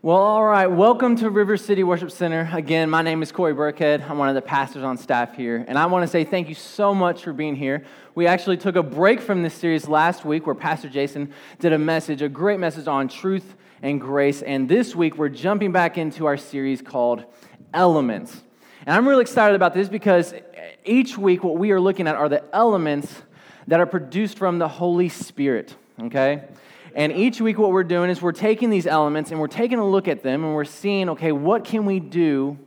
Well, all right. Welcome to River City Worship Center. Again, my name is Corey Burkhead. I'm one of the pastors on staff here. And I want to say thank you so much for being here. We actually took a break from this series last week where Pastor Jason did a message, a great message on truth and grace. And this week, we're jumping back into our series called Elements. And I'm really excited about this because each week, what we are looking at are the elements that are produced from the Holy Spirit, okay? And each week, what we're doing is we're taking these elements and we're taking a look at them and we're seeing, okay, what can we do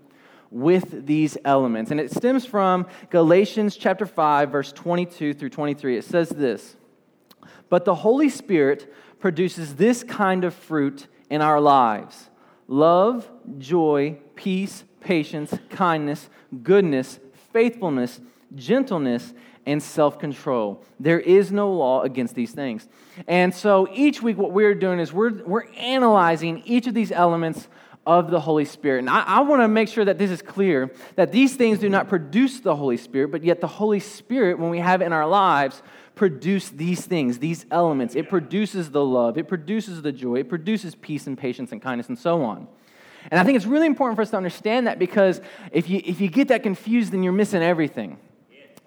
with these elements? And it stems from Galatians chapter 5, verse 22 through 23. It says this But the Holy Spirit produces this kind of fruit in our lives love, joy, peace, patience, kindness, goodness, faithfulness, gentleness, and self control. There is no law against these things. And so each week, what we're doing is we're, we're analyzing each of these elements of the Holy Spirit. And I, I want to make sure that this is clear that these things do not produce the Holy Spirit, but yet the Holy Spirit, when we have in our lives, produce these things, these elements. It produces the love, it produces the joy, it produces peace and patience and kindness and so on. And I think it's really important for us to understand that because if you, if you get that confused, then you're missing everything.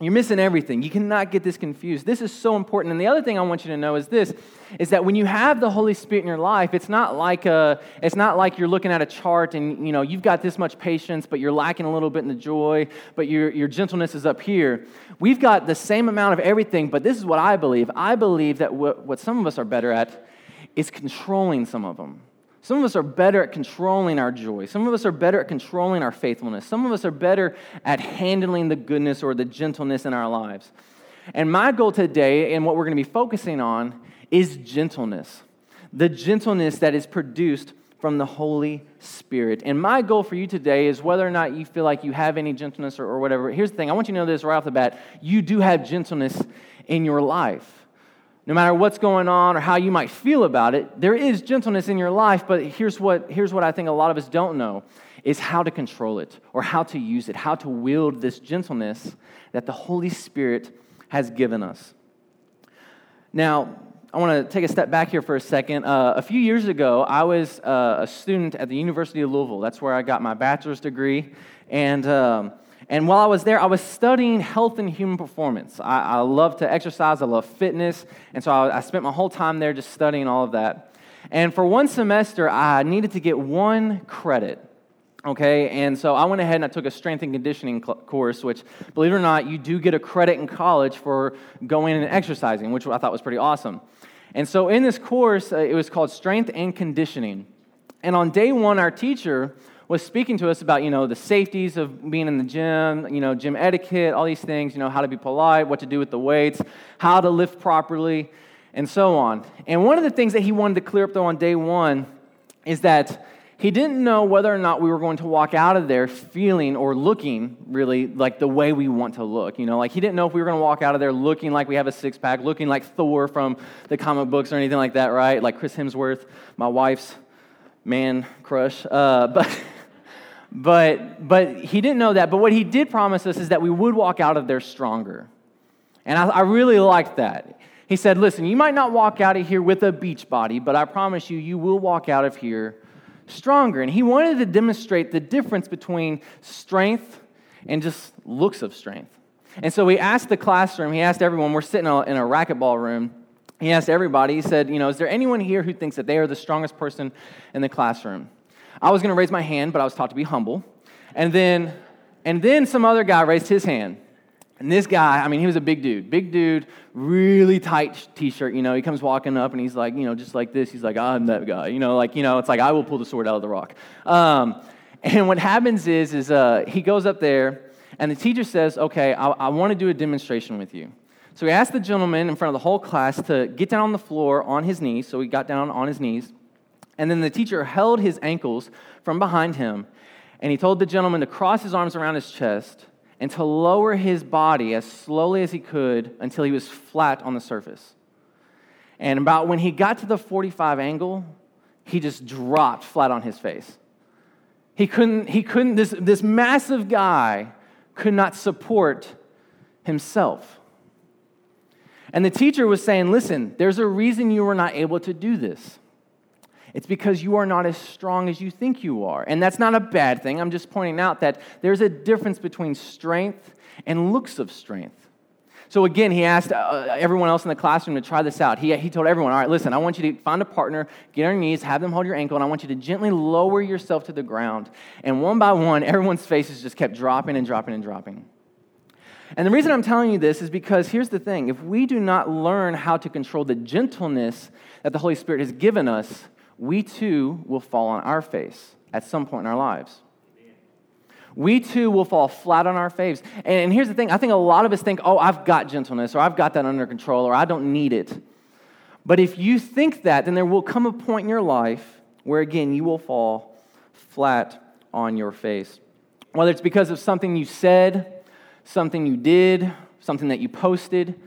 You're missing everything. You cannot get this confused. This is so important. And the other thing I want you to know is this is that when you have the Holy Spirit in your life, it's not like a, it's not like you're looking at a chart and you know you've got this much patience, but you're lacking a little bit in the joy, but your, your gentleness is up here. We've got the same amount of everything, but this is what I believe. I believe that what, what some of us are better at is controlling some of them. Some of us are better at controlling our joy. Some of us are better at controlling our faithfulness. Some of us are better at handling the goodness or the gentleness in our lives. And my goal today, and what we're going to be focusing on, is gentleness. The gentleness that is produced from the Holy Spirit. And my goal for you today is whether or not you feel like you have any gentleness or, or whatever. Here's the thing I want you to know this right off the bat you do have gentleness in your life no matter what's going on or how you might feel about it, there is gentleness in your life, but here's what, here's what I think a lot of us don't know is how to control it or how to use it, how to wield this gentleness that the Holy Spirit has given us. Now, I want to take a step back here for a second. Uh, a few years ago, I was uh, a student at the University of Louisville. That's where I got my bachelor's degree. And um, and while I was there, I was studying health and human performance. I, I love to exercise, I love fitness. And so I, I spent my whole time there just studying all of that. And for one semester, I needed to get one credit. Okay, and so I went ahead and I took a strength and conditioning cl- course, which, believe it or not, you do get a credit in college for going and exercising, which I thought was pretty awesome. And so in this course, uh, it was called Strength and Conditioning. And on day one, our teacher was speaking to us about, you know, the safeties of being in the gym, you know, gym etiquette, all these things, you know, how to be polite, what to do with the weights, how to lift properly, and so on. And one of the things that he wanted to clear up, though, on day one is that he didn't know whether or not we were going to walk out of there feeling or looking really like the way we want to look. You know, like he didn't know if we were going to walk out of there looking like we have a six pack, looking like Thor from the comic books or anything like that, right? Like Chris Hemsworth, my wife's man crush. Uh, but but, but he didn't know that. But what he did promise us is that we would walk out of there stronger. And I, I really liked that. He said, Listen, you might not walk out of here with a beach body, but I promise you, you will walk out of here stronger. And he wanted to demonstrate the difference between strength and just looks of strength. And so he asked the classroom, he asked everyone, we're sitting in a racquetball room. He asked everybody, he said, You know, is there anyone here who thinks that they are the strongest person in the classroom? I was going to raise my hand, but I was taught to be humble. And then, and then some other guy raised his hand. And this guy, I mean, he was a big dude, big dude, really tight t shirt. You know, he comes walking up and he's like, you know, just like this. He's like, I'm that guy. You know, like, you know, it's like, I will pull the sword out of the rock. Um, and what happens is, is uh, he goes up there and the teacher says, okay, I, I want to do a demonstration with you. So he asked the gentleman in front of the whole class to get down on the floor on his knees. So he got down on his knees. And then the teacher held his ankles from behind him, and he told the gentleman to cross his arms around his chest and to lower his body as slowly as he could until he was flat on the surface. And about when he got to the 45 angle, he just dropped flat on his face. He couldn't, he couldn't, this, this massive guy could not support himself. And the teacher was saying, Listen, there's a reason you were not able to do this. It's because you are not as strong as you think you are. And that's not a bad thing. I'm just pointing out that there's a difference between strength and looks of strength. So again, he asked uh, everyone else in the classroom to try this out. He, he told everyone, all right, listen, I want you to find a partner, get on your knees, have them hold your ankle, and I want you to gently lower yourself to the ground. And one by one, everyone's faces just kept dropping and dropping and dropping. And the reason I'm telling you this is because here's the thing if we do not learn how to control the gentleness that the Holy Spirit has given us, we too will fall on our face at some point in our lives. We too will fall flat on our face. And here's the thing I think a lot of us think, oh, I've got gentleness, or I've got that under control, or I don't need it. But if you think that, then there will come a point in your life where, again, you will fall flat on your face. Whether it's because of something you said, something you did, something that you posted,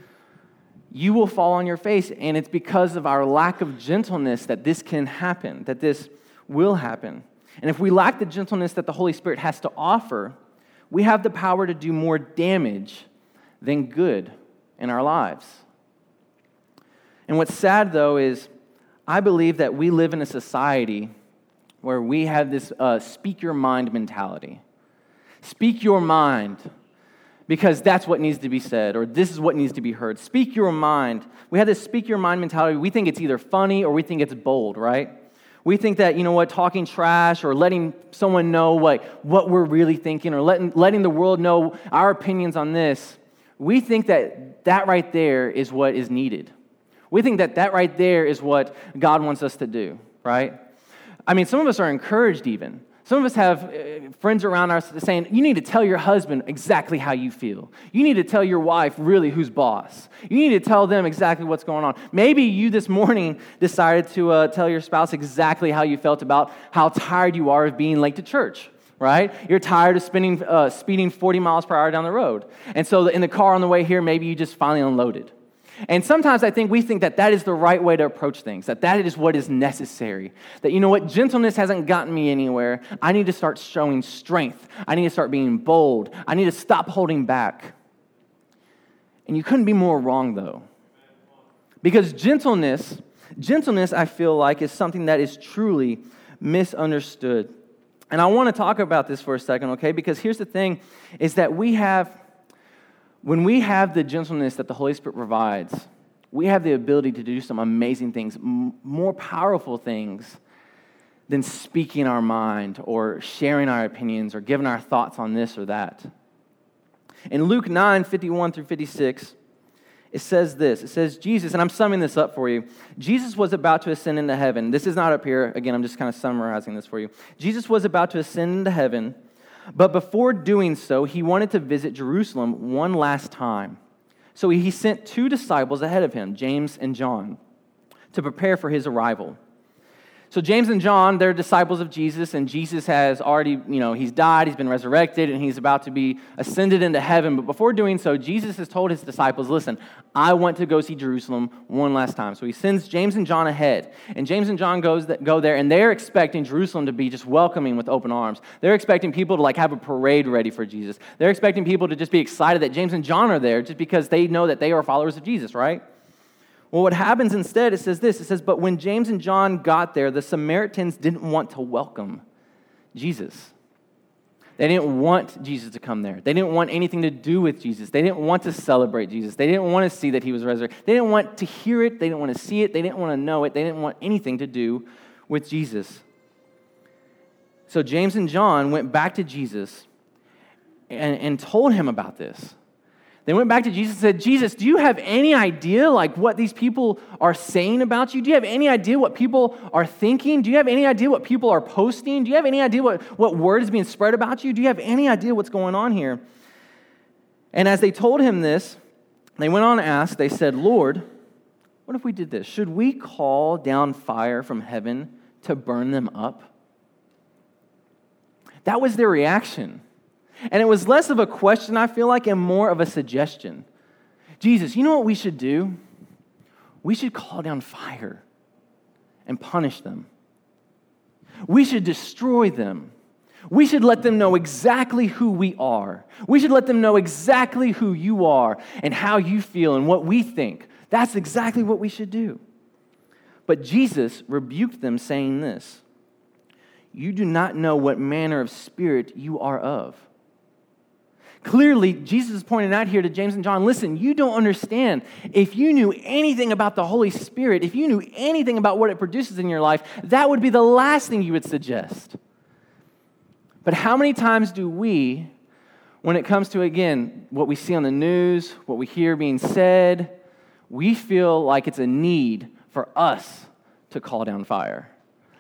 you will fall on your face. And it's because of our lack of gentleness that this can happen, that this will happen. And if we lack the gentleness that the Holy Spirit has to offer, we have the power to do more damage than good in our lives. And what's sad, though, is I believe that we live in a society where we have this uh, speak your mind mentality. Speak your mind because that's what needs to be said, or this is what needs to be heard. Speak your mind. We have this speak your mind mentality. We think it's either funny or we think it's bold, right? We think that, you know what, talking trash or letting someone know what, what we're really thinking or letting, letting the world know our opinions on this, we think that that right there is what is needed. We think that that right there is what God wants us to do, right? I mean, some of us are encouraged even some of us have friends around us saying, you need to tell your husband exactly how you feel. You need to tell your wife really who's boss. You need to tell them exactly what's going on. Maybe you this morning decided to uh, tell your spouse exactly how you felt about how tired you are of being late to church right? You're tired of spinning, uh, speeding 40 miles per hour down the road. And so in the car on the way here, maybe you just finally unloaded. And sometimes I think we think that that is the right way to approach things, that that is what is necessary. That, you know what, gentleness hasn't gotten me anywhere. I need to start showing strength. I need to start being bold. I need to stop holding back. And you couldn't be more wrong, though. Because gentleness, gentleness, I feel like, is something that is truly misunderstood. And I want to talk about this for a second, okay? Because here's the thing is that we have when we have the gentleness that the Holy Spirit provides, we have the ability to do some amazing things, more powerful things than speaking our mind or sharing our opinions or giving our thoughts on this or that. In Luke 9 51 through 56, it says this it says, Jesus, and I'm summing this up for you. Jesus was about to ascend into heaven. This is not up here. Again, I'm just kind of summarizing this for you. Jesus was about to ascend into heaven but before doing so, he wanted to visit Jerusalem one last time. So he sent two disciples ahead of him, James and John, to prepare for his arrival. So James and John, they're disciples of Jesus, and Jesus has already, you know, he's died, he's been resurrected, and he's about to be ascended into heaven. But before doing so, Jesus has told his disciples, listen, I want to go see Jerusalem one last time. So he sends James and John ahead. And James and John goes go there, and they're expecting Jerusalem to be just welcoming with open arms. They're expecting people to like have a parade ready for Jesus. They're expecting people to just be excited that James and John are there just because they know that they are followers of Jesus, right? Well, what happens instead, it says this it says, But when James and John got there, the Samaritans didn't want to welcome Jesus. They didn't want Jesus to come there. They didn't want anything to do with Jesus. They didn't want to celebrate Jesus. They didn't want to see that he was resurrected. They didn't want to hear it. They didn't want to see it. They didn't want to know it. They didn't want anything to do with Jesus. So James and John went back to Jesus and, and told him about this. They went back to Jesus and said, Jesus, do you have any idea like what these people are saying about you? Do you have any idea what people are thinking? Do you have any idea what people are posting? Do you have any idea what, what word is being spread about you? Do you have any idea what's going on here? And as they told him this, they went on to ask, they said, Lord, what if we did this? Should we call down fire from heaven to burn them up? That was their reaction. And it was less of a question, I feel like, and more of a suggestion. Jesus, you know what we should do? We should call down fire and punish them. We should destroy them. We should let them know exactly who we are. We should let them know exactly who you are and how you feel and what we think. That's exactly what we should do. But Jesus rebuked them, saying this You do not know what manner of spirit you are of. Clearly, Jesus is pointing out here to James and John listen, you don't understand. If you knew anything about the Holy Spirit, if you knew anything about what it produces in your life, that would be the last thing you would suggest. But how many times do we, when it comes to, again, what we see on the news, what we hear being said, we feel like it's a need for us to call down fire?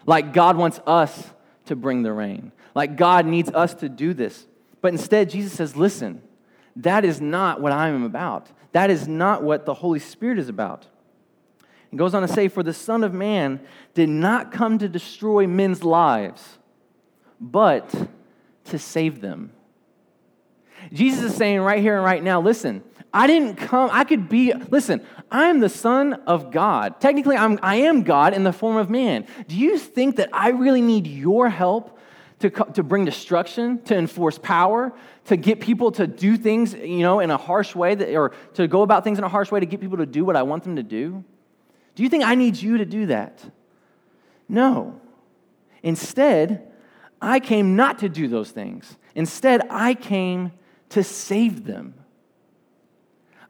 Like God wants us to bring the rain. Like God needs us to do this. But instead, Jesus says, listen, that is not what I am about. That is not what the Holy Spirit is about. He goes on to say, For the Son of Man did not come to destroy men's lives, but to save them. Jesus is saying right here and right now, listen, I didn't come, I could be, listen, I am the Son of God. Technically, I'm, I am God in the form of man. Do you think that I really need your help to, to bring destruction, to enforce power, to get people to do things, you know, in a harsh way, that, or to go about things in a harsh way to get people to do what I want them to do? Do you think I need you to do that? No. Instead, I came not to do those things. Instead, I came to save them.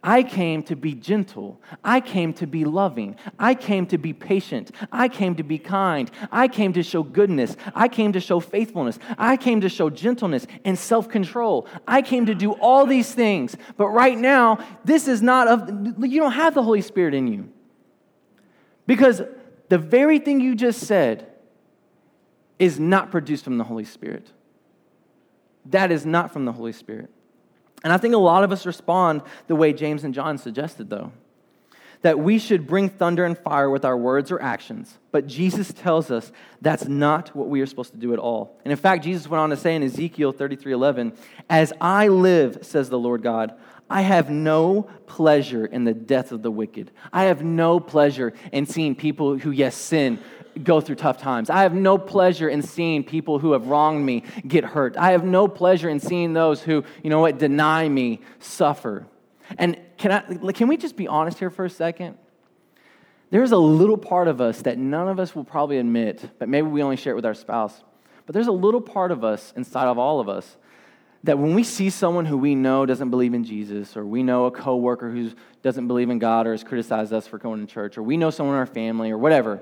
I came to be gentle. I came to be loving. I came to be patient. I came to be kind. I came to show goodness. I came to show faithfulness. I came to show gentleness and self control. I came to do all these things. But right now, this is not of, you don't have the Holy Spirit in you. Because the very thing you just said is not produced from the Holy Spirit. That is not from the Holy Spirit. And I think a lot of us respond the way James and John suggested, though that we should bring thunder and fire with our words or actions. But Jesus tells us that's not what we are supposed to do at all. And in fact, Jesus went on to say in Ezekiel 33 11, As I live, says the Lord God, I have no pleasure in the death of the wicked. I have no pleasure in seeing people who, yes, sin, go through tough times. I have no pleasure in seeing people who have wronged me get hurt. I have no pleasure in seeing those who, you know what, deny me suffer. And can, I, can we just be honest here for a second? There's a little part of us that none of us will probably admit, but maybe we only share it with our spouse. But there's a little part of us inside of all of us that when we see someone who we know doesn't believe in Jesus, or we know a coworker who doesn't believe in God or has criticized us for going to church, or we know someone in our family or whatever,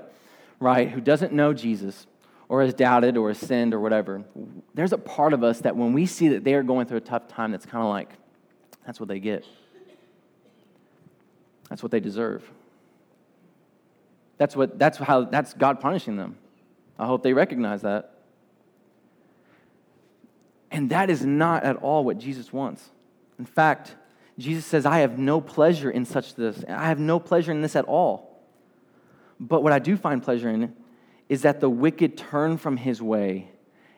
right, who doesn't know Jesus or has doubted or has sinned or whatever, there's a part of us that when we see that they are going through a tough time, that's kind of like, that's what they get. That's what they deserve. That's, what, that's how that's God punishing them. I hope they recognize that. And that is not at all what Jesus wants. In fact, Jesus says, I have no pleasure in such this. I have no pleasure in this at all. But what I do find pleasure in is that the wicked turn from his way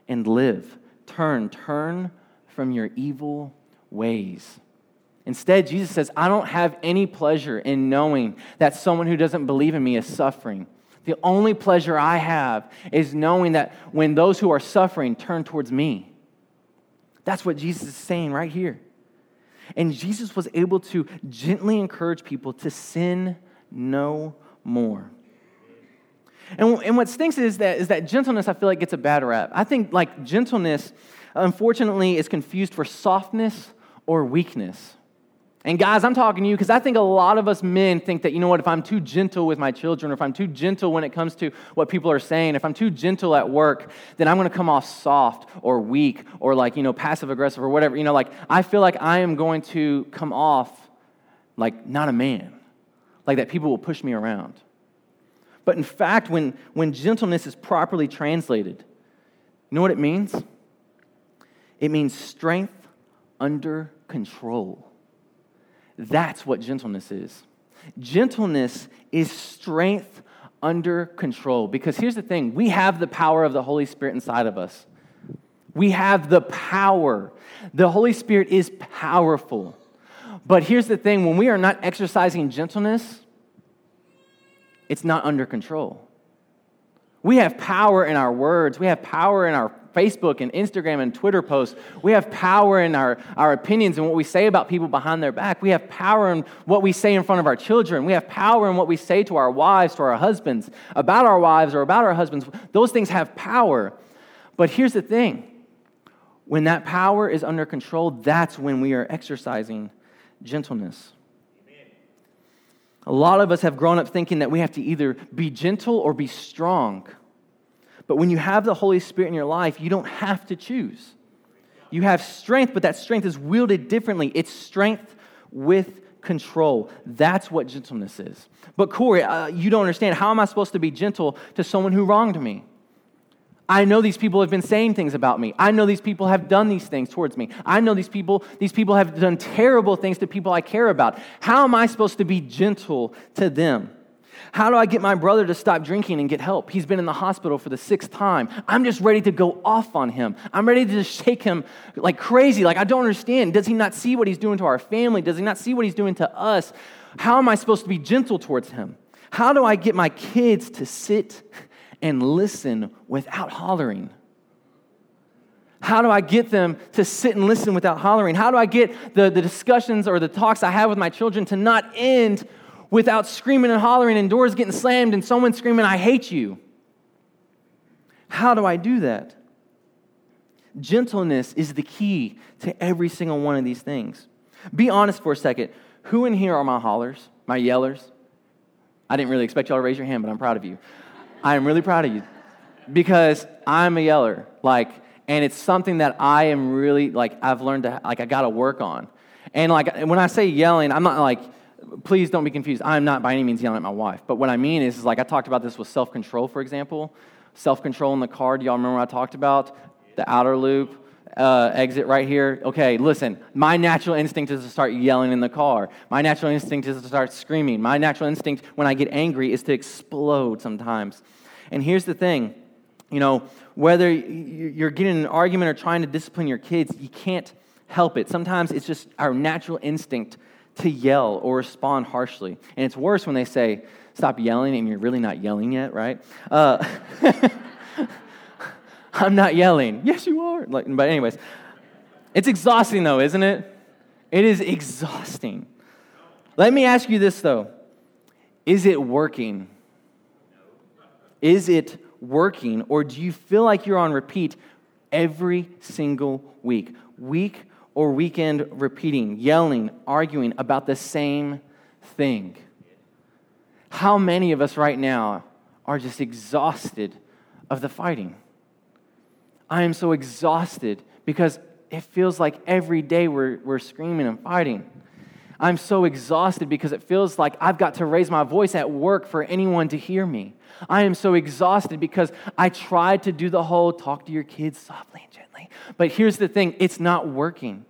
and live. Turn, turn from your evil ways. Instead, Jesus says, I don't have any pleasure in knowing that someone who doesn't believe in me is suffering. The only pleasure I have is knowing that when those who are suffering turn towards me. That's what Jesus is saying right here. And Jesus was able to gently encourage people to sin no more. And, and what stinks is that, is that gentleness, I feel like, gets a bad rap. I think, like, gentleness, unfortunately, is confused for softness or weakness. And guys, I'm talking to you because I think a lot of us men think that, you know what, if I'm too gentle with my children, or if I'm too gentle when it comes to what people are saying, if I'm too gentle at work, then I'm going to come off soft or weak or like, you know, passive aggressive or whatever. You know, like, I feel like I am going to come off like not a man, like that people will push me around. But in fact, when, when gentleness is properly translated, you know what it means? It means strength under control. That's what gentleness is. Gentleness is strength under control. Because here's the thing we have the power of the Holy Spirit inside of us. We have the power. The Holy Spirit is powerful. But here's the thing when we are not exercising gentleness, it's not under control. We have power in our words, we have power in our Facebook and Instagram and Twitter posts. We have power in our, our opinions and what we say about people behind their back. We have power in what we say in front of our children. We have power in what we say to our wives, to our husbands, about our wives or about our husbands. Those things have power. But here's the thing when that power is under control, that's when we are exercising gentleness. A lot of us have grown up thinking that we have to either be gentle or be strong. But when you have the Holy Spirit in your life, you don't have to choose. You have strength, but that strength is wielded differently. It's strength with control. That's what gentleness is. But Corey, uh, you don't understand. How am I supposed to be gentle to someone who wronged me? I know these people have been saying things about me. I know these people have done these things towards me. I know these people, these people have done terrible things to people I care about. How am I supposed to be gentle to them? How do I get my brother to stop drinking and get help? He's been in the hospital for the sixth time. I'm just ready to go off on him. I'm ready to just shake him like crazy. Like, I don't understand. Does he not see what he's doing to our family? Does he not see what he's doing to us? How am I supposed to be gentle towards him? How do I get my kids to sit and listen without hollering? How do I get them to sit and listen without hollering? How do I get the, the discussions or the talks I have with my children to not end without screaming and hollering and doors getting slammed and someone screaming, I hate you? How do I do that? Gentleness is the key to every single one of these things. Be honest for a second. Who in here are my hollers, my yellers? I didn't really expect y'all to raise your hand, but I'm proud of you. I am really proud of you because I'm a yeller. Like, and it's something that I am really like I've learned to like I got to work on. And like when I say yelling, I'm not like please don't be confused. I'm not by any means yelling at my wife. But what I mean is, is like I talked about this with self-control, for example. Self-control in the car. Do y'all remember what I talked about? The outer loop. Uh, exit right here. Okay, listen, my natural instinct is to start yelling in the car. My natural instinct is to start screaming. My natural instinct when I get angry is to explode sometimes. And here's the thing you know, whether you're getting an argument or trying to discipline your kids, you can't help it. Sometimes it's just our natural instinct to yell or respond harshly. And it's worse when they say, stop yelling, and you're really not yelling yet, right? Uh, I'm not yelling. Yes, you are. Like, but, anyways, it's exhausting, though, isn't it? It is exhausting. Let me ask you this, though Is it working? Is it working, or do you feel like you're on repeat every single week? Week or weekend repeating, yelling, arguing about the same thing. How many of us right now are just exhausted of the fighting? I am so exhausted because it feels like every day we're, we're screaming and fighting. I'm so exhausted because it feels like I've got to raise my voice at work for anyone to hear me. I am so exhausted because I tried to do the whole talk to your kids softly and gently. But here's the thing it's not working.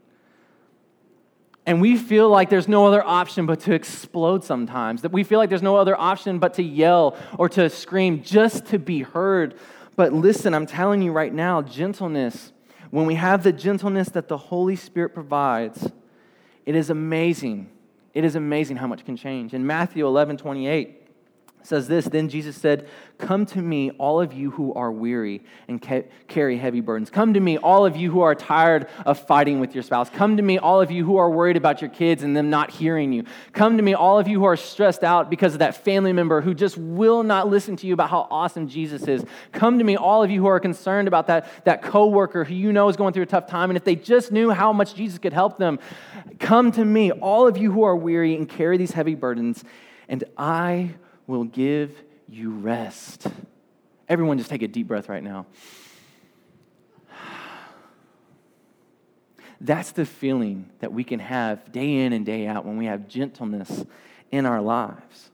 And we feel like there's no other option but to explode sometimes. That we feel like there's no other option but to yell or to scream just to be heard. But listen, I'm telling you right now, gentleness, when we have the gentleness that the Holy Spirit provides, it is amazing. It is amazing how much can change. In Matthew 11 28, says this Then Jesus said, Come to me, all of you who are weary and ca- carry heavy burdens. Come to me, all of you who are tired of fighting with your spouse. Come to me, all of you who are worried about your kids and them not hearing you. Come to me, all of you who are stressed out because of that family member who just will not listen to you about how awesome Jesus is. Come to me, all of you who are concerned about that, that coworker who you know is going through a tough time, and if they just knew how much Jesus could help them, come to me, all of you who are weary and carry these heavy burdens, and I will give you rest. Everyone, just take a deep breath right now. That's the feeling that we can have day in and day out when we have gentleness in our lives.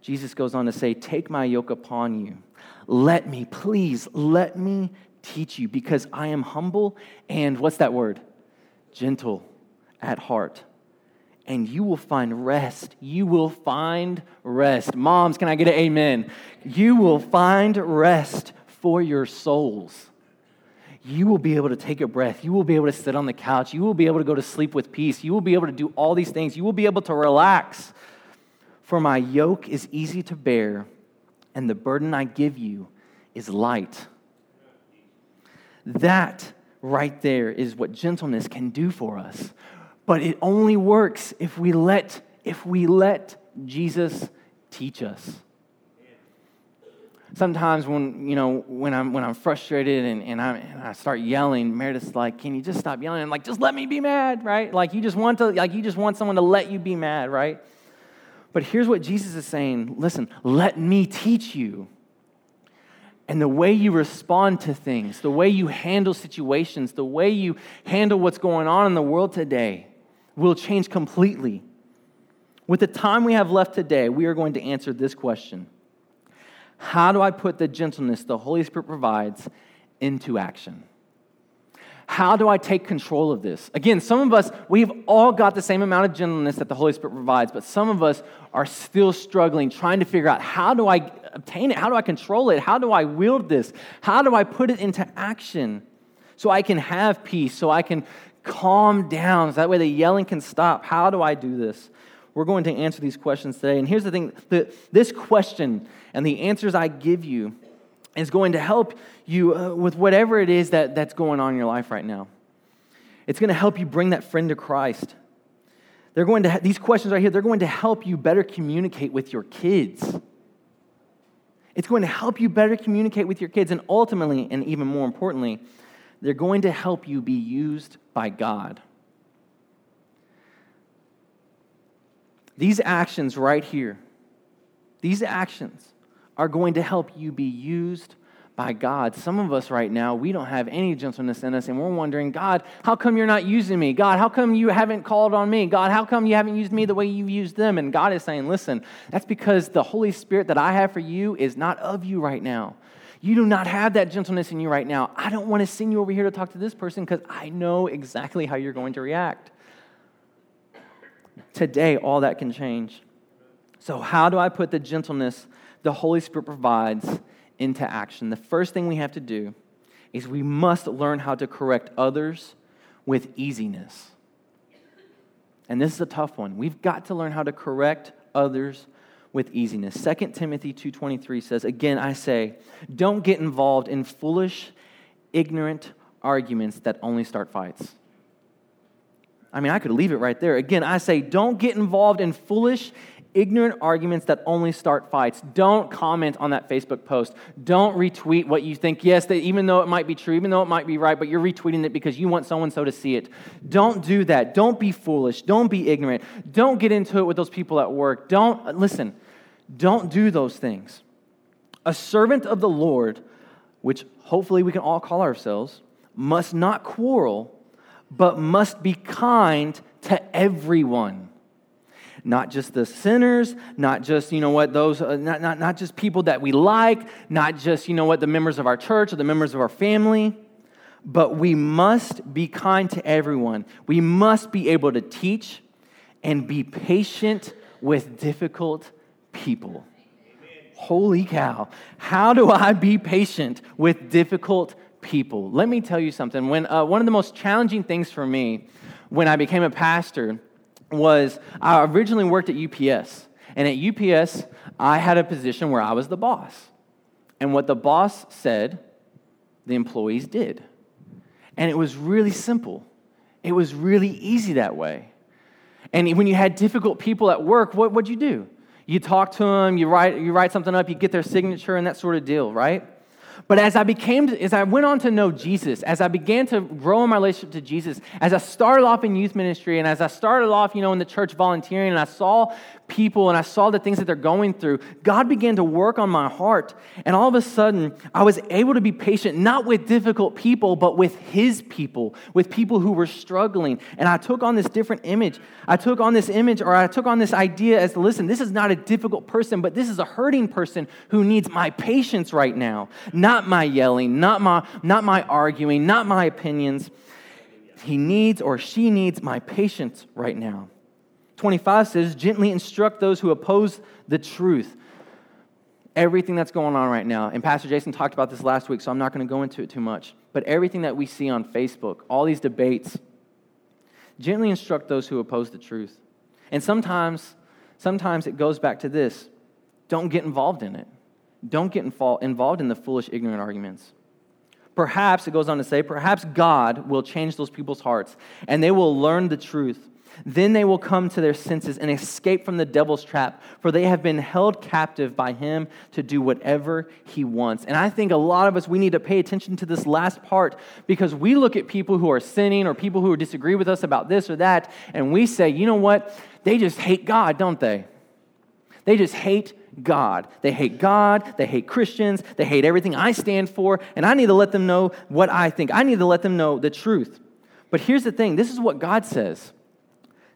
Jesus goes on to say, Take my yoke upon you. Let me, please, let me teach you because I am humble and what's that word? Gentle at heart and you will find rest. You will find rest. Moms, can I get an amen? You will find rest for your souls. You will be able to take a breath. You will be able to sit on the couch. You will be able to go to sleep with peace. You will be able to do all these things. You will be able to relax. For my yoke is easy to bear, and the burden I give you is light. That right there is what gentleness can do for us. But it only works if we let if we let Jesus teach us. Sometimes when you know when I'm when I'm frustrated and, and, I, and I start yelling, Meredith's like, "Can you just stop yelling?" I'm like, "Just let me be mad, right?" Like you just want to like you just want someone to let you be mad, right? But here's what Jesus is saying: Listen, let me teach you. And the way you respond to things, the way you handle situations, the way you handle what's going on in the world today will change completely. With the time we have left today, we are going to answer this question How do I put the gentleness the Holy Spirit provides into action? How do I take control of this? Again, some of us, we've all got the same amount of gentleness that the Holy Spirit provides, but some of us are still struggling, trying to figure out how do I obtain it? How do I control it? How do I wield this? How do I put it into action so I can have peace, so I can calm down, so that way the yelling can stop? How do I do this? We're going to answer these questions today. And here's the thing this question and the answers I give you is going to help you uh, with whatever it is that, that's going on in your life right now. It's going to help you bring that friend to Christ. They're going to, these questions right here, they're going to help you better communicate with your kids. It's going to help you better communicate with your kids. And ultimately, and even more importantly, they're going to help you be used by God. These actions right here, these actions are going to help you be used by God. Some of us right now, we don't have any gentleness in us, and we're wondering, God, how come you're not using me? God, how come you haven't called on me? God, how come you haven't used me the way you've used them? And God is saying, listen, that's because the Holy Spirit that I have for you is not of you right now. You do not have that gentleness in you right now. I don't want to send you over here to talk to this person because I know exactly how you're going to react. Today, all that can change. So, how do I put the gentleness the Holy Spirit provides into action? The first thing we have to do is we must learn how to correct others with easiness. And this is a tough one. We've got to learn how to correct others with easiness. 2 Timothy 2:23 says, "Again I say, don't get involved in foolish, ignorant arguments that only start fights." I mean, I could leave it right there. Again, I say, don't get involved in foolish, ignorant arguments that only start fights. Don't comment on that Facebook post. Don't retweet what you think, yes, that even though it might be true, even though it might be right, but you're retweeting it because you want so and so to see it. Don't do that. Don't be foolish. Don't be ignorant. Don't get into it with those people at work. Don't, listen, don't do those things. A servant of the Lord, which hopefully we can all call ourselves, must not quarrel but must be kind to everyone. Not just the sinners, not just, you know what, those, uh, not, not, not just people that we like, not just, you know what, the members of our church or the members of our family, but we must be kind to everyone. We must be able to teach and be patient with difficult people. Holy cow. How do I be patient with difficult people. Let me tell you something. When, uh, one of the most challenging things for me when I became a pastor was I originally worked at UPS. And at UPS, I had a position where I was the boss. And what the boss said, the employees did. And it was really simple. It was really easy that way. And when you had difficult people at work, what would you do? You talk to them, you write, you write something up, you get their signature, and that sort of deal, right? But as I became, as I went on to know Jesus, as I began to grow in my relationship to Jesus, as I started off in youth ministry and as I started off, you know, in the church volunteering and I saw people and I saw the things that they're going through, God began to work on my heart. And all of a sudden, I was able to be patient, not with difficult people, but with His people, with people who were struggling. And I took on this different image. I took on this image or I took on this idea as listen, this is not a difficult person, but this is a hurting person who needs my patience right now, not my yelling, not my, not my arguing, not my opinions. He needs or she needs my patience right now. 25 says, gently instruct those who oppose the truth. Everything that's going on right now, and Pastor Jason talked about this last week, so I'm not going to go into it too much, but everything that we see on Facebook, all these debates, gently instruct those who oppose the truth. And sometimes, sometimes it goes back to this don't get involved in it. Don't get involved in the foolish, ignorant arguments. Perhaps, it goes on to say, perhaps God will change those people's hearts and they will learn the truth. Then they will come to their senses and escape from the devil's trap, for they have been held captive by him to do whatever he wants. And I think a lot of us, we need to pay attention to this last part because we look at people who are sinning or people who disagree with us about this or that, and we say, you know what? They just hate God, don't they? They just hate God. They hate God. They hate Christians. They hate everything I stand for. And I need to let them know what I think. I need to let them know the truth. But here's the thing this is what God says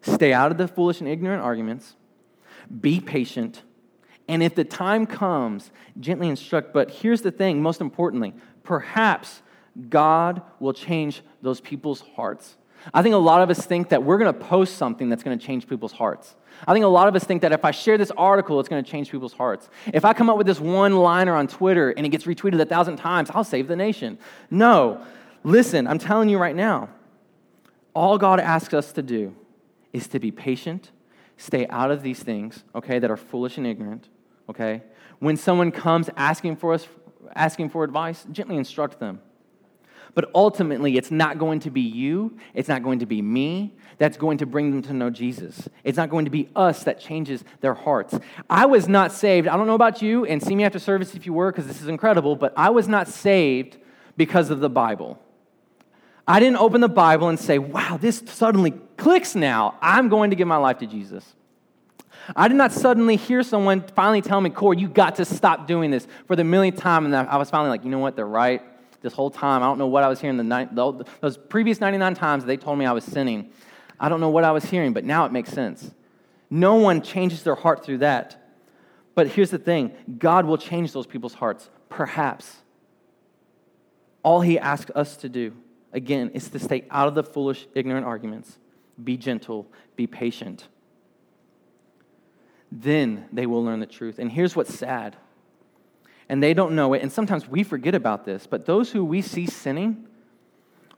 stay out of the foolish and ignorant arguments, be patient, and if the time comes, gently instruct. But here's the thing most importantly, perhaps God will change those people's hearts. I think a lot of us think that we're going to post something that's going to change people's hearts. I think a lot of us think that if I share this article, it's going to change people's hearts. If I come up with this one liner on Twitter and it gets retweeted a thousand times, I'll save the nation. No. Listen, I'm telling you right now, all God asks us to do is to be patient, stay out of these things, okay, that are foolish and ignorant, okay? When someone comes asking for us, asking for advice, gently instruct them. But ultimately, it's not going to be you, it's not going to be me that's going to bring them to know Jesus. It's not going to be us that changes their hearts. I was not saved. I don't know about you, and see me after service if you were, because this is incredible, but I was not saved because of the Bible. I didn't open the Bible and say, wow, this suddenly clicks now. I'm going to give my life to Jesus. I did not suddenly hear someone finally tell me, Corey, you got to stop doing this for the millionth time. And I was finally like, you know what? They're right. This whole time, I don't know what I was hearing the night, those previous 99 times they told me I was sinning. I don't know what I was hearing, but now it makes sense. No one changes their heart through that. But here's the thing God will change those people's hearts, perhaps. All He asks us to do again, is to stay out of the foolish, ignorant arguments. Be gentle, be patient. Then they will learn the truth. And here's what's sad. And they don't know it. And sometimes we forget about this. But those who we see sinning,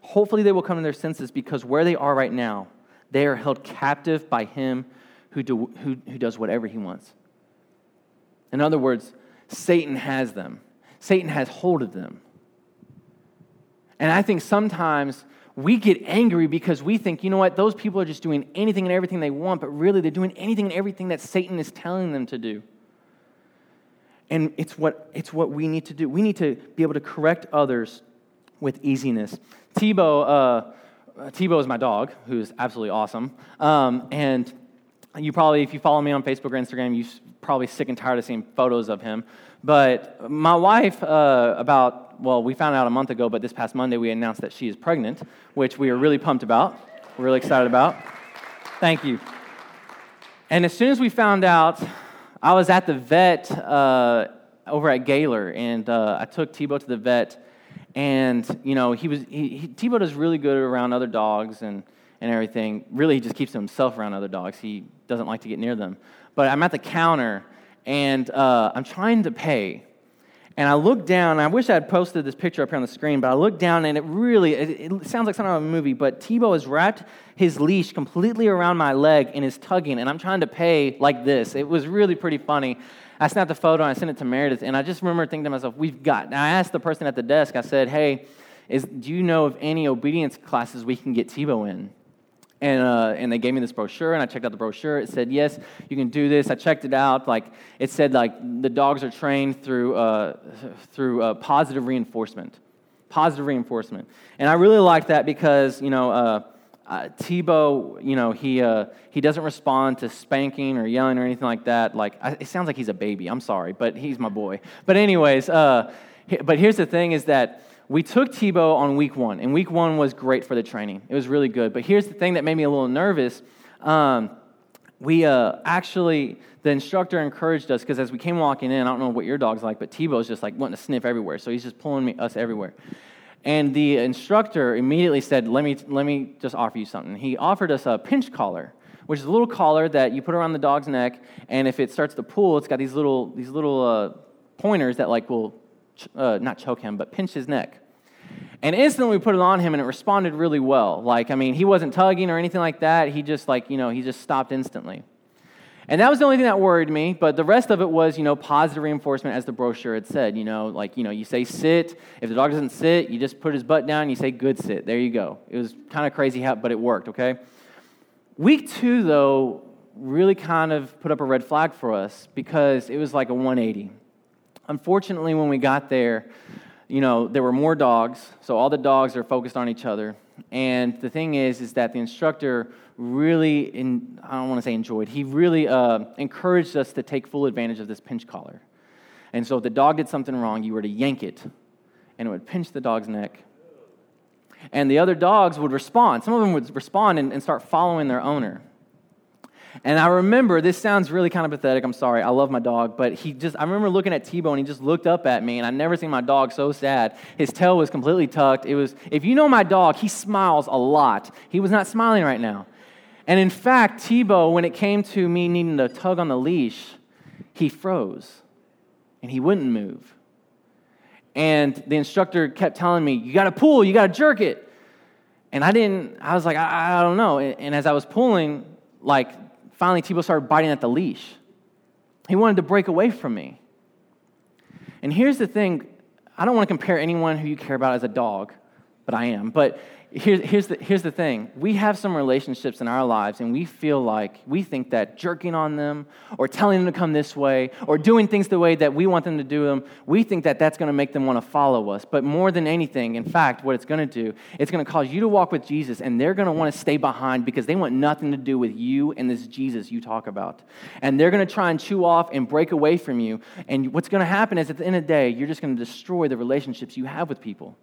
hopefully they will come to their senses because where they are right now, they are held captive by him who, do, who, who does whatever he wants. In other words, Satan has them, Satan has hold of them. And I think sometimes we get angry because we think, you know what, those people are just doing anything and everything they want, but really they're doing anything and everything that Satan is telling them to do. And it's what, it's what we need to do. We need to be able to correct others with easiness. Tebow, uh, Tebow is my dog, who's absolutely awesome. Um, and you probably, if you follow me on Facebook or Instagram, you're probably sick and tired of seeing photos of him. But my wife, uh, about, well, we found out a month ago, but this past Monday we announced that she is pregnant, which we are really pumped about. We're really excited about. Thank you. And as soon as we found out, I was at the vet uh, over at Gaylor, and uh, I took Tebow to the vet. And, you know, he was, he, he, Tebow does really good around other dogs and, and everything. Really, he just keeps himself around other dogs. He doesn't like to get near them. But I'm at the counter, and uh, I'm trying to pay. And I look down, I wish I had posted this picture up here on the screen, but I look down and it really, it, it sounds like something out of a movie, but Tebow has wrapped his leash completely around my leg and is tugging, and I'm trying to pay like this. It was really pretty funny. I snapped a photo and I sent it to Meredith, and I just remember thinking to myself, we've got, and I asked the person at the desk, I said, hey, is, do you know of any obedience classes we can get Tebow in? And, uh, and they gave me this brochure and i checked out the brochure it said yes you can do this i checked it out like it said like the dogs are trained through, uh, through uh, positive reinforcement positive reinforcement and i really liked that because you know uh, uh, Tebow, you know, he, uh, he doesn't respond to spanking or yelling or anything like that. Like, I, it sounds like he's a baby. I'm sorry, but he's my boy. But, anyways, uh, but here's the thing is that we took Tebow on week one, and week one was great for the training. It was really good. But here's the thing that made me a little nervous. Um, we uh, actually, the instructor encouraged us because as we came walking in, I don't know what your dog's like, but Tebow's just like wanting to sniff everywhere. So he's just pulling me, us everywhere. And the instructor immediately said, let me, let me just offer you something. He offered us a pinch collar, which is a little collar that you put around the dog's neck, and if it starts to pull, it's got these little, these little uh, pointers that like will uh, not choke him, but pinch his neck. And instantly we put it on him and it responded really well. Like, I mean, he wasn't tugging or anything like that. He just, like, you know, he just stopped instantly. And that was the only thing that worried me, but the rest of it was, you know, positive reinforcement as the brochure had said. You know, like, you know, you say sit. If the dog doesn't sit, you just put his butt down and you say good sit. There you go. It was kind of crazy, how, but it worked, okay? Week two, though, really kind of put up a red flag for us because it was like a 180. Unfortunately, when we got there, you know, there were more dogs, so all the dogs are focused on each other. And the thing is, is that the instructor really, in, I don't want to say enjoyed, he really uh, encouraged us to take full advantage of this pinch collar. And so if the dog did something wrong, you were to yank it, and it would pinch the dog's neck. And the other dogs would respond. Some of them would respond and, and start following their owner. And I remember, this sounds really kind of pathetic. I'm sorry. I love my dog. But he just, I remember looking at Tebow and he just looked up at me. And I'd never seen my dog so sad. His tail was completely tucked. It was, if you know my dog, he smiles a lot. He was not smiling right now. And in fact, Tebow, when it came to me needing to tug on the leash, he froze and he wouldn't move. And the instructor kept telling me, You got to pull, you got to jerk it. And I didn't, I was like, I, I don't know. And as I was pulling, like finally Tebow started biting at the leash. He wanted to break away from me. And here's the thing I don't want to compare anyone who you care about as a dog, but I am. But here's, here's, the, here's the thing we have some relationships in our lives, and we feel like we think that jerking on them or telling them to come this way or doing things the way that we want them to do them, we think that that's going to make them want to follow us. But more than anything, in fact, what it's going to do, it's going to cause you to walk with Jesus, and they're going to want to stay behind because they want nothing to do with you and this Jesus you talk about. And they're going to try and chew off and break away from you. And what's going to happen is at the end of the day, you're just going to destroy the relationships you have with people.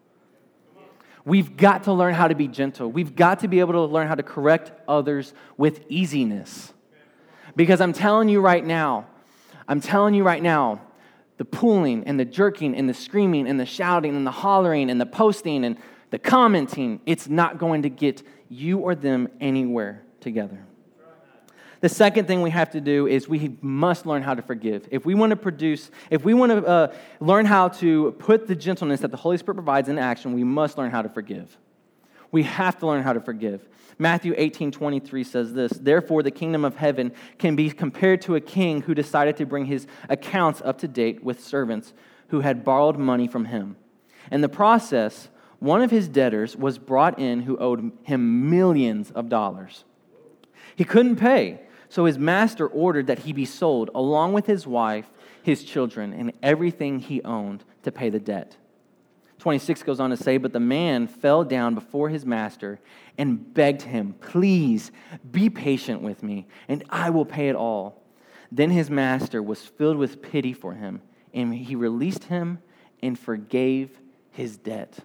We've got to learn how to be gentle. We've got to be able to learn how to correct others with easiness. Because I'm telling you right now, I'm telling you right now, the pulling and the jerking and the screaming and the shouting and the hollering and the posting and the commenting, it's not going to get you or them anywhere together. The second thing we have to do is we must learn how to forgive. If we want to produce, if we want to uh, learn how to put the gentleness that the Holy Spirit provides in action, we must learn how to forgive. We have to learn how to forgive. Matthew 18 23 says this Therefore, the kingdom of heaven can be compared to a king who decided to bring his accounts up to date with servants who had borrowed money from him. In the process, one of his debtors was brought in who owed him millions of dollars. He couldn't pay, so his master ordered that he be sold, along with his wife, his children, and everything he owned, to pay the debt. 26 goes on to say, But the man fell down before his master and begged him, Please be patient with me, and I will pay it all. Then his master was filled with pity for him, and he released him and forgave his debt.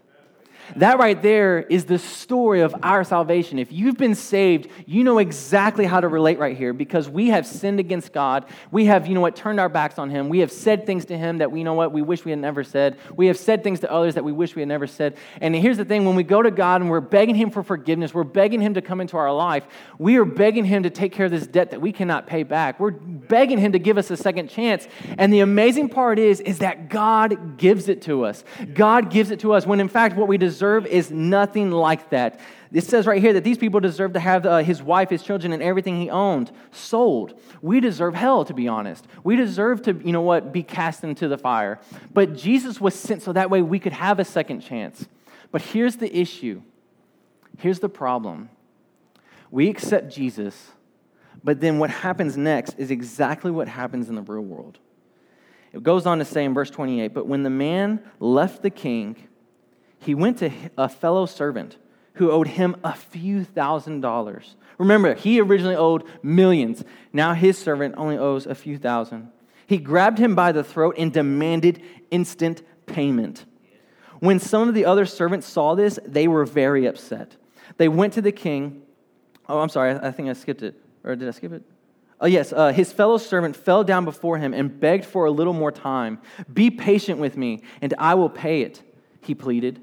That right there is the story of our salvation. If you've been saved, you know exactly how to relate right here because we have sinned against God. We have, you know what, turned our backs on Him. We have said things to Him that we you know what we wish we had never said. We have said things to others that we wish we had never said. And here's the thing when we go to God and we're begging Him for forgiveness, we're begging Him to come into our life, we are begging Him to take care of this debt that we cannot pay back. We're begging Him to give us a second chance. And the amazing part is, is that God gives it to us. God gives it to us when in fact what we deserve deserve is nothing like that. It says right here that these people deserve to have uh, his wife, his children, and everything he owned sold. We deserve hell, to be honest. We deserve to, you know what, be cast into the fire. But Jesus was sent so that way we could have a second chance. But here's the issue. Here's the problem. We accept Jesus, but then what happens next is exactly what happens in the real world. It goes on to say in verse 28 But when the man left the king, he went to a fellow servant who owed him a few thousand dollars. Remember, he originally owed millions. Now his servant only owes a few thousand. He grabbed him by the throat and demanded instant payment. When some of the other servants saw this, they were very upset. They went to the king. Oh, I'm sorry, I think I skipped it. Or did I skip it? Oh, yes, uh, his fellow servant fell down before him and begged for a little more time. Be patient with me, and I will pay it, he pleaded.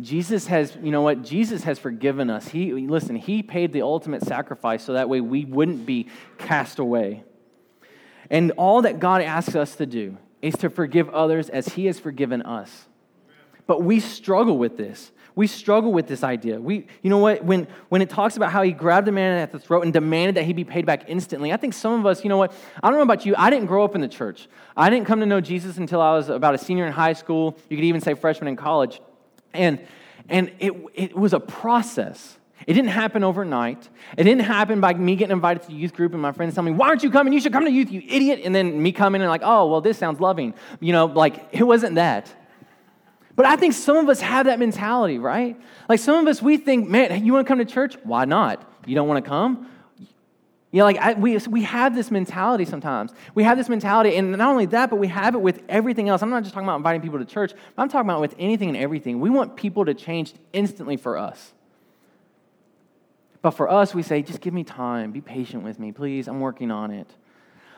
Jesus has, you know what? Jesus has forgiven us. He listen, he paid the ultimate sacrifice so that way we wouldn't be cast away. And all that God asks us to do is to forgive others as he has forgiven us. But we struggle with this. We struggle with this idea. We, you know what? When, when it talks about how he grabbed the man at the throat and demanded that he be paid back instantly, I think some of us, you know what? I don't know about you. I didn't grow up in the church. I didn't come to know Jesus until I was about a senior in high school. You could even say freshman in college. And, and it, it was a process. It didn't happen overnight. It didn't happen by me getting invited to the youth group and my friends telling me, Why aren't you coming? You should come to youth, you idiot. And then me coming and like, Oh, well, this sounds loving. You know, like, it wasn't that. But I think some of us have that mentality, right? Like some of us, we think, Man, you want to come to church? Why not? You don't want to come? You know, like I, we, we have this mentality sometimes. We have this mentality, and not only that, but we have it with everything else. I'm not just talking about inviting people to church, I'm talking about with anything and everything. We want people to change instantly for us. But for us, we say, just give me time, be patient with me, please, I'm working on it.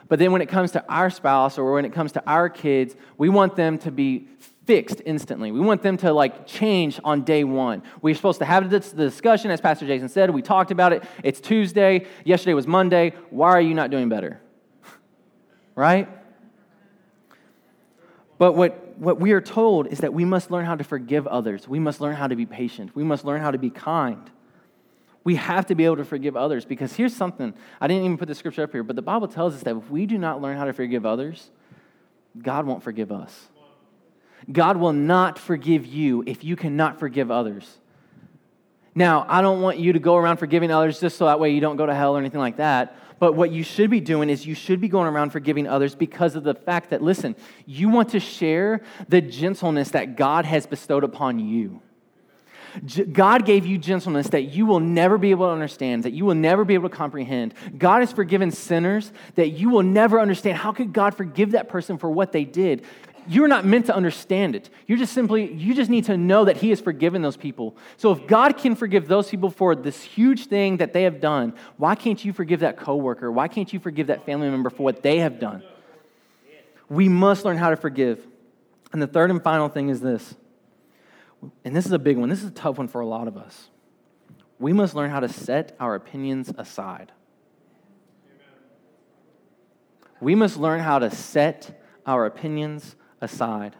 But then when it comes to our spouse or when it comes to our kids, we want them to be fixed instantly. We want them to like change on day one. We're supposed to have this discussion, as Pastor Jason said. We talked about it. It's Tuesday. Yesterday was Monday. Why are you not doing better? right? But what, what we are told is that we must learn how to forgive others. We must learn how to be patient. We must learn how to be kind. We have to be able to forgive others because here's something I didn't even put the scripture up here, but the Bible tells us that if we do not learn how to forgive others, God won't forgive us. God will not forgive you if you cannot forgive others. Now, I don't want you to go around forgiving others just so that way you don't go to hell or anything like that. But what you should be doing is you should be going around forgiving others because of the fact that, listen, you want to share the gentleness that God has bestowed upon you. God gave you gentleness that you will never be able to understand, that you will never be able to comprehend. God has forgiven sinners that you will never understand. How could God forgive that person for what they did? You're not meant to understand it. You're just simply, you just need to know that He has forgiven those people. So if God can forgive those people for this huge thing that they have done, why can't you forgive that coworker? Why can't you forgive that family member for what they have done? We must learn how to forgive. And the third and final thing is this and this is a big one, this is a tough one for a lot of us. We must learn how to set our opinions aside. We must learn how to set our opinions aside.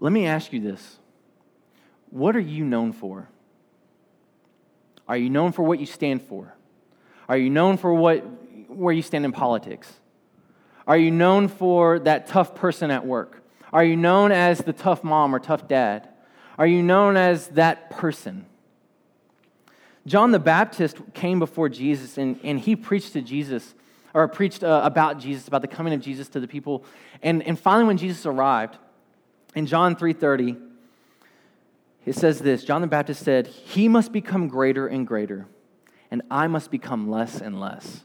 Let me ask you this What are you known for? Are you known for what you stand for? Are you known for what, where you stand in politics? Are you known for that tough person at work? Are you known as the tough mom or tough dad? Are you known as that person? John the Baptist came before Jesus and, and he preached to Jesus, or preached uh, about Jesus, about the coming of Jesus to the people. And, and finally, when Jesus arrived, in John 3.30, it says this John the Baptist said, He must become greater and greater, and I must become less and less.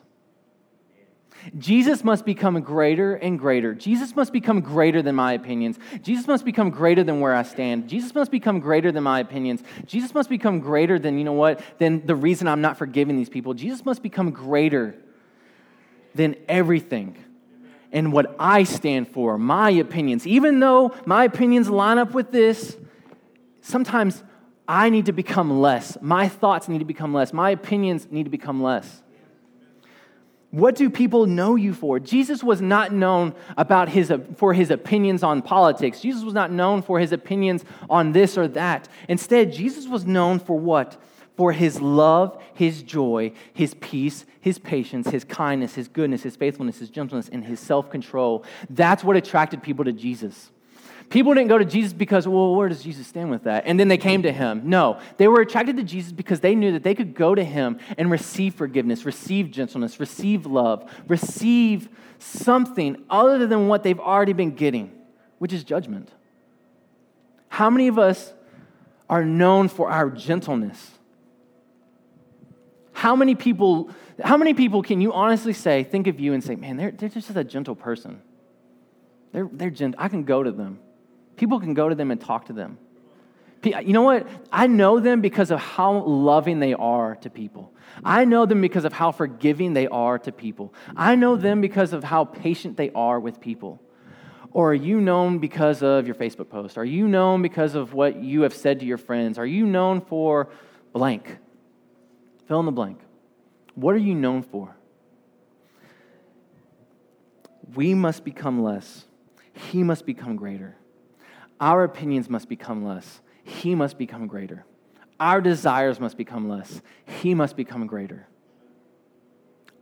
Jesus must become greater and greater. Jesus must become greater than my opinions. Jesus must become greater than where I stand. Jesus must become greater than my opinions. Jesus must become greater than, you know what, than the reason I'm not forgiving these people. Jesus must become greater than everything and what I stand for, my opinions. Even though my opinions line up with this, sometimes I need to become less. My thoughts need to become less. My opinions need to become less. What do people know you for? Jesus was not known about his, for his opinions on politics. Jesus was not known for his opinions on this or that. Instead, Jesus was known for what? For his love, his joy, his peace, his patience, his kindness, his goodness, his faithfulness, his gentleness, and his self control. That's what attracted people to Jesus. People didn't go to Jesus because, well, where does Jesus stand with that? And then they came to him. No, they were attracted to Jesus because they knew that they could go to him and receive forgiveness, receive gentleness, receive love, receive something other than what they've already been getting, which is judgment. How many of us are known for our gentleness? How many people, how many people can you honestly say, think of you and say, man, they're, they're just a gentle person? They're, they're gentle. I can go to them. People can go to them and talk to them. You know what? I know them because of how loving they are to people. I know them because of how forgiving they are to people. I know them because of how patient they are with people. Or are you known because of your Facebook post? Are you known because of what you have said to your friends? Are you known for blank? Fill in the blank. What are you known for? We must become less. He must become greater. Our opinions must become less. He must become greater. Our desires must become less. He must become greater.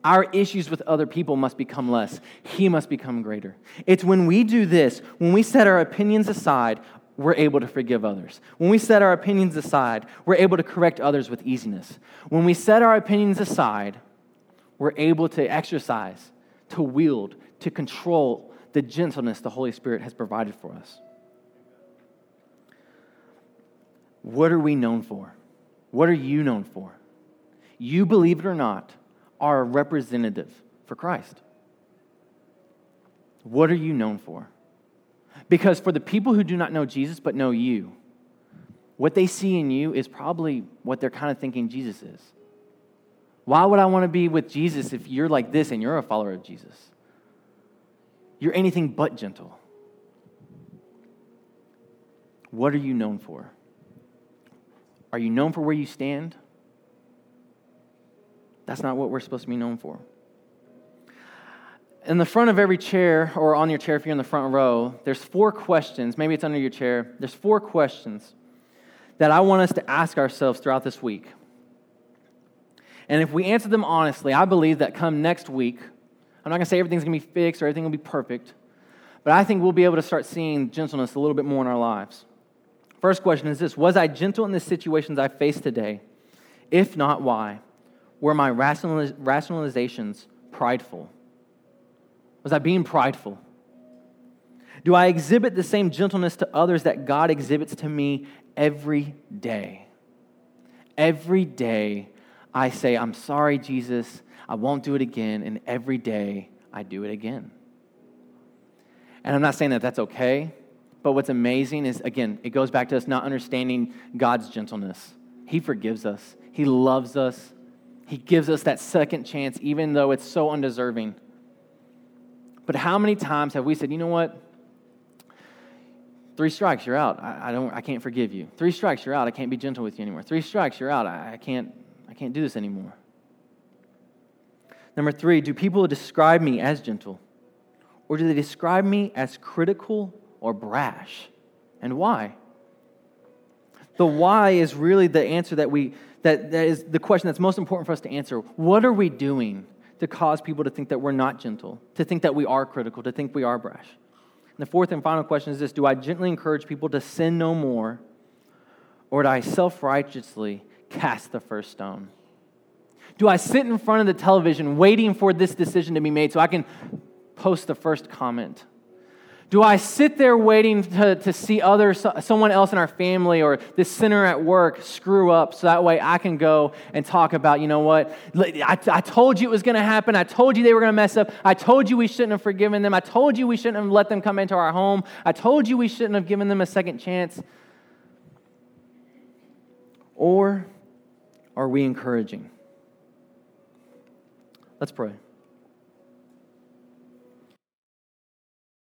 Our issues with other people must become less. He must become greater. It's when we do this, when we set our opinions aside, we're able to forgive others. When we set our opinions aside, we're able to correct others with easiness. When we set our opinions aside, we're able to exercise, to wield, to control the gentleness the Holy Spirit has provided for us. What are we known for? What are you known for? You, believe it or not, are a representative for Christ. What are you known for? Because for the people who do not know Jesus but know you, what they see in you is probably what they're kind of thinking Jesus is. Why would I want to be with Jesus if you're like this and you're a follower of Jesus? You're anything but gentle. What are you known for? Are you known for where you stand? That's not what we're supposed to be known for. In the front of every chair, or on your chair if you're in the front row, there's four questions. Maybe it's under your chair. There's four questions that I want us to ask ourselves throughout this week. And if we answer them honestly, I believe that come next week, I'm not going to say everything's going to be fixed or everything will be perfect, but I think we'll be able to start seeing gentleness a little bit more in our lives. First question is this Was I gentle in the situations I faced today? If not, why? Were my rationalizations prideful? Was I being prideful? Do I exhibit the same gentleness to others that God exhibits to me every day? Every day I say, I'm sorry, Jesus, I won't do it again, and every day I do it again. And I'm not saying that that's okay, but what's amazing is, again, it goes back to us not understanding God's gentleness. He forgives us, He loves us, he gives us that second chance, even though it's so undeserving. But how many times have we said, you know what? Three strikes, you're out. I, I, don't, I can't forgive you. Three strikes, you're out. I can't be gentle with you anymore. Three strikes, you're out. I, I can't, I can't do this anymore. Number three, do people describe me as gentle? Or do they describe me as critical or brash? And why? The why is really the answer that we that, that is the question that's most important for us to answer. What are we doing to cause people to think that we're not gentle, to think that we are critical, to think we are brash? And the fourth and final question is this Do I gently encourage people to sin no more, or do I self righteously cast the first stone? Do I sit in front of the television waiting for this decision to be made so I can post the first comment? Do I sit there waiting to, to see other, someone else in our family or this sinner at work screw up so that way I can go and talk about, you know what? I, I told you it was going to happen. I told you they were going to mess up. I told you we shouldn't have forgiven them. I told you we shouldn't have let them come into our home. I told you we shouldn't have given them a second chance. Or are we encouraging? Let's pray.